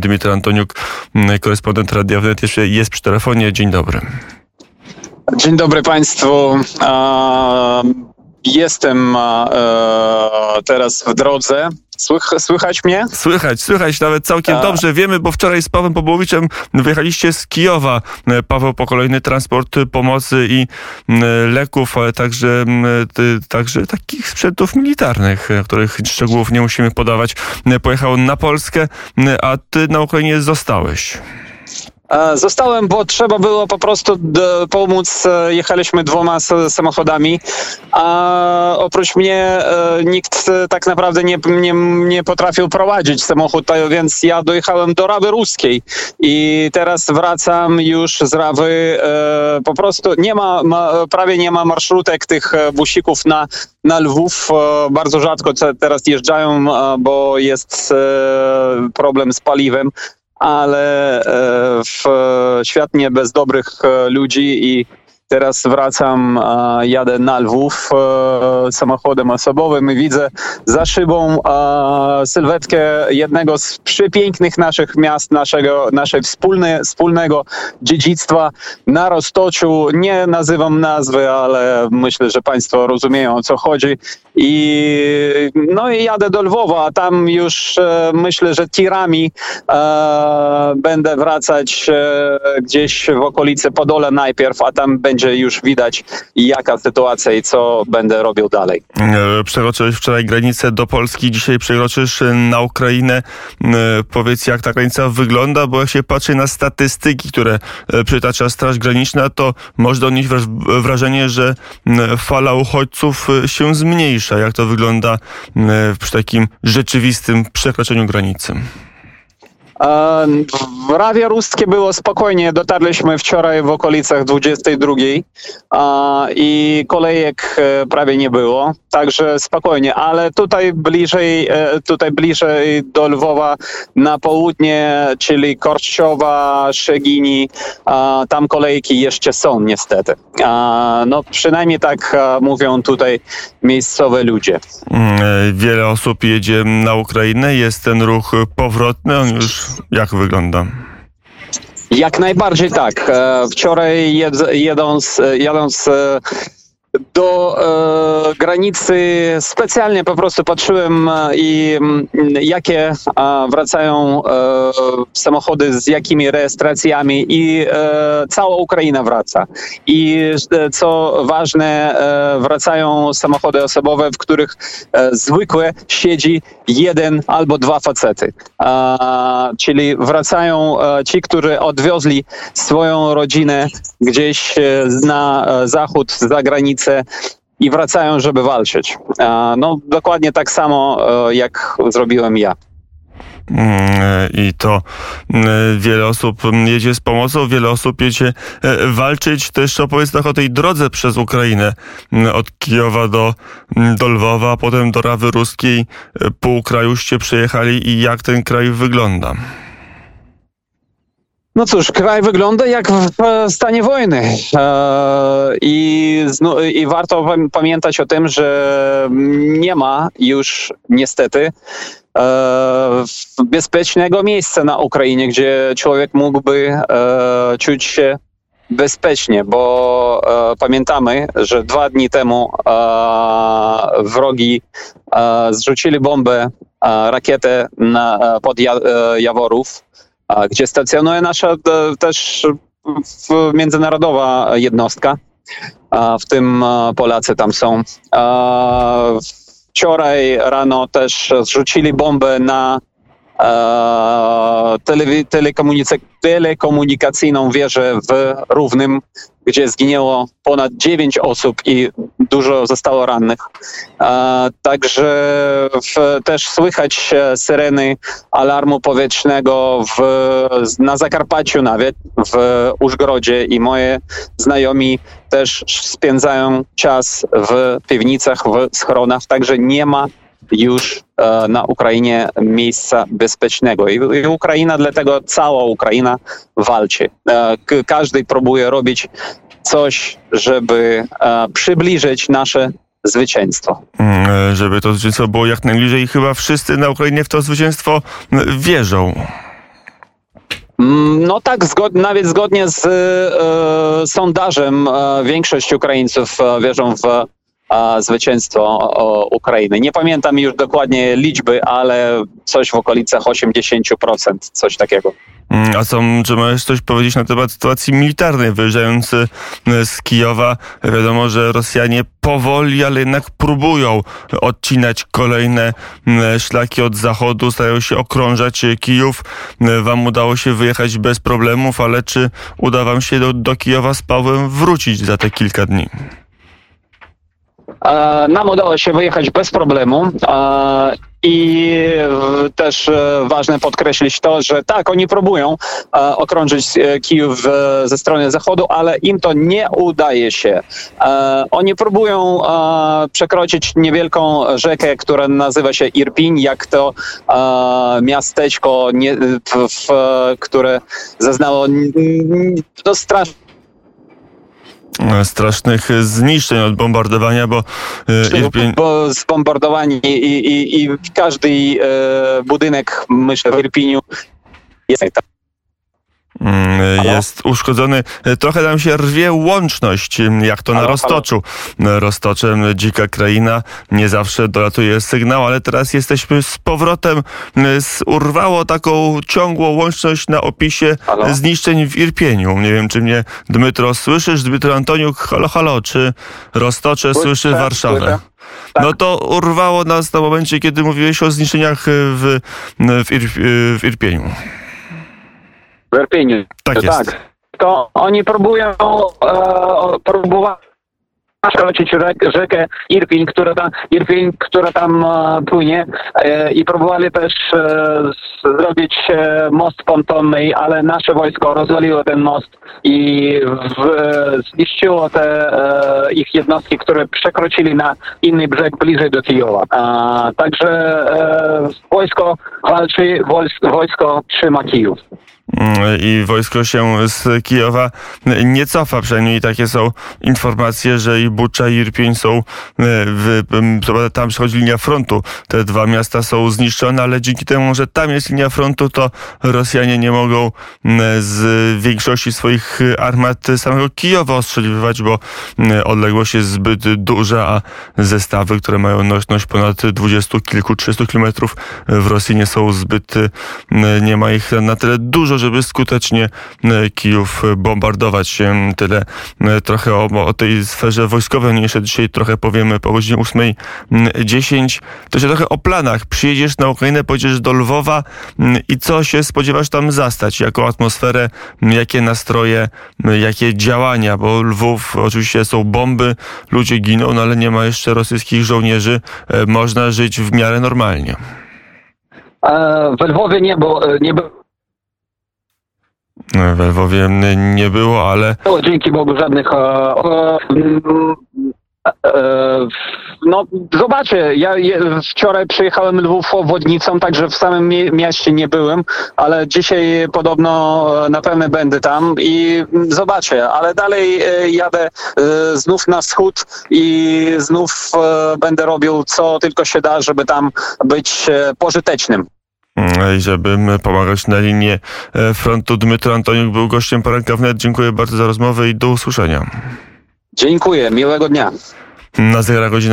Dmytro Antoniuk, korespondent Radia Wnet, jest przy telefonie. Dzień dobry. Dzień dobry Państwu. Jestem teraz w drodze. Słychać mnie? Słychać, słychać nawet całkiem A... dobrze. Wiemy, bo wczoraj z Pawłem Pobołowiczem wyjechaliście z Kijowa. Paweł po kolejny transport pomocy i leków, ale także, także takich sprzętów militarnych, których szczegółów nie musimy podawać. Pojechał na Polskę, a ty na Ukrainie zostałeś. E, zostałem, bo trzeba było po prostu pomóc. E, jechaliśmy dwoma samochodami, a oprócz mnie e, nikt tak naprawdę nie, nie, nie potrafił prowadzić samochód, więc ja dojechałem do Rawy Ruskiej i teraz wracam już z Rawy. Po prostu nie ma, prawie nie ma marszrutek tych busików na, na Lwów. Bardzo rzadko teraz jeżdżają, bo jest problem z paliwem ale e, w świat nie bez dobrych e, ludzi i Teraz wracam, jadę na Lwów e, samochodem osobowym i widzę za szybą sylwetkę jednego z przepięknych naszych miast, naszego, naszej wspólne, wspólnego dziedzictwa na Roztoczu. Nie nazywam nazwy, ale myślę, że Państwo rozumieją o co chodzi. I, no i jadę do Lwowa, a tam już e, myślę, że tirami e, będę wracać e, gdzieś w okolicy Podola najpierw, a tam będzie już widać, jaka sytuacja i co będę robił dalej. E, przekroczyłeś wczoraj granicę do Polski, dzisiaj przekroczysz na Ukrainę. E, powiedz, jak ta granica wygląda, bo jak się patrzy na statystyki, które e, przytacza Straż Graniczna, to można odnieść wrażenie, że fala uchodźców się zmniejsza. Jak to wygląda przy takim rzeczywistym przekroczeniu granicy? W Rawie Ruskie było spokojnie. Dotarliśmy wczoraj w okolicach 22 i kolejek e, prawie nie było, także spokojnie. Ale tutaj bliżej, e, tutaj bliżej do Lwowa na południe, czyli Korczowa, Szegini, tam kolejki jeszcze są niestety. No przynajmniej tak mówią tutaj miejscowe ludzie. Mm, e, wiele osób jedzie na Ukrainę, jest ten ruch powrotny, on już jak wygląda? Jak najbardziej tak. E, wczoraj jedąc, e, jadąc e, do e, granicy specjalnie po prostu patrzyłem e, i m, jakie e, wracają e, samochody z jakimi rejestracjami i e, cała Ukraina wraca. I e, co ważne, wracają samochody osobowe, w których zwykle siedzi jeden albo dwa facety. czyli wracają ci, którzy odwiozli swoją rodzinę gdzieś na zachód, za granicę i wracają, żeby walczyć. No dokładnie tak samo, e, jak zrobiłem ja. Mm, I to mm, wiele osób jedzie z pomocą, wiele osób jedzie e, walczyć. Jeszcze opowiedz trochę o tej drodze przez Ukrainę mm, od Kijowa do, do Lwowa, potem do Rawy Ruskiej. E, pół krajuście przyjechali i jak ten kraj wygląda. No cóż, kraj wygląda jak w stanie wojny. E, i, i warto pamiętać o tym, że nie ma już niestety e, bezpiecznego miejsca na Ukrainie, gdzie człowiek mógłby e, czuć się bezpiecznie, bo pamiętamy, że dwa dni temu wrogi zrzucili bombę, rakietę na, pod Jaworów gdzie stacjonuje nasza też międzynarodowa jednostka, w tym Polacy tam są. Wczoraj rano też zrzucili bombę na telekomunikacyjną wieżę w Równym, gdzie zginęło ponad 9 osób i dużo zostało rannych. Także w, też słychać syreny alarmu powietrznego w, na Zakarpaciu nawet, w Użgrodzie i moje znajomi też spędzają czas w piwnicach, w schronach, także nie ma już e, na Ukrainie miejsca bezpiecznego. I Ukraina, dlatego cała Ukraina walczy. E, każdy próbuje robić coś, żeby e, przybliżyć nasze zwycięstwo. Mm, żeby to zwycięstwo było jak najbliżej. Chyba wszyscy na Ukrainie w to zwycięstwo wierzą. Mm, No tak, zgod, nawet zgodnie z e, sondażem e, większość Ukraińców wierzą w zwycięstwo Ukrainy. Nie pamiętam już dokładnie liczby, ale coś w okolicach 80%, coś takiego. Mm, A co, czy możesz coś powiedzieć na temat sytuacji militarnej? Wyjeżdżając y, z Kijowa, wiadomo, że Rosjanie powoli, ale jednak próbują odcinać kolejne szlaki od zachodu, starają się okrążać Kijów. Y, Wam udało się wyjechać bez problemów, ale czy uda wam się do, do Kijowa z Pawłem wrócić za te kilka dni? Nam udało się wyjechać bez problemu. I też e, ważne podkreślić to, że tak, oni próbują e, okrążyć e, Kijów ze strony zachodu, ale im to nie udaje się. Oni próbują przekroczyć niewielką rzekę, która nazywa się Irpin, jak to miasteczko, które zaznało no, strasznie Strasznych zniszczeń od bombardowania, bo y, Irpień... bo zbombardowani i, i, i każdy e, budynek, myślę, w Irpiniu jest tak. Mm, Halo? jest uszkodzony. Trochę nam się rwie łączność, jak to na Halo, Roztoczu. Roztoczem dzika kraina, nie zawsze dolatuje sygnał, ale teraz jesteśmy z powrotem. Urwało taką ciągłą łączność na opisie zniszczeń w Irpieniu. Nie wiem, czy mnie Dmytro słyszysz? Dmytro Antoniuk, halo, halo, czy Roztocze słyszy Warszawę? Tak. No to urwało nas na momencie, kiedy mówiłeś o zniszczeniach w, w, Ir, w Irpieniu. W. Tak to jest. tak. To oni próbują e, próbować przekroczyć rzek, rzekę Irpin, która tam, Irpin, która tam e, płynie e, i próbowali też e, zrobić e, most pontonny, ale nasze wojsko rozwaliło ten most i w, zniszczyło te e, ich jednostki, które przekroczyli na inny brzeg bliżej do Kijowa. E, także e, wojsko walczy, wojsko, wojsko trzyma Kijów. Mm, i wojsko się z Kijowa nie cofa. Przynajmniej takie są informacje, że i Bucza i Irpień są e, w, tam przychodzi linia frontu. Te dwa miasta są zniszczone, ale dzięki temu, że tam jest linia frontu, to Rosjanie nie mogą z większości swoich armat samego Kijowa ostrzeliwać, bo odległość jest zbyt duża, a zestawy, które mają nośność ponad dwudziestu kilku, trzystu kilometrów w Rosji nie są zbyt, nie ma ich na tyle dużo, żeby skutecznie e, Kijów bombardować. Em, Tyle e, trochę o, o tej sferze wojskowej. Nie jeszcze dzisiaj trochę powiemy po godzinie 8.10. To się trochę o planach. Przyjedziesz na Ukrainę, pojedziesz do Lwowa i co się spodziewasz tam zastać? Jaką atmosferę, jakie nastroje, jakie działania? Bo Lwów oczywiście są bomby, ludzie giną, no ale nie ma jeszcze rosyjskich żołnierzy. E, Można żyć w miarę normalnie. E, we Lwowie nie było, nie było E, We Lwowie nie było, ale było dzięki Bogu żadnych. E, e, no, zobaczę. Ja wczoraj przyjechałem Lwów obwodnicą, także w samym mie- mieście nie byłem, ale dzisiaj podobno e, na pewno będę tam i zobaczę. Ale dalej jadę znów na wschód i znów będę robił co tylko się da, żeby tam być pożytecznym. Mm, żeby pomagać na linii e, frontu. Dmytro Antoniuk był gościem poranka wnet. Dziękuję bardzo za rozmowę i do usłyszenia. Dziękuję, miłego dnia. Na zegarach godzina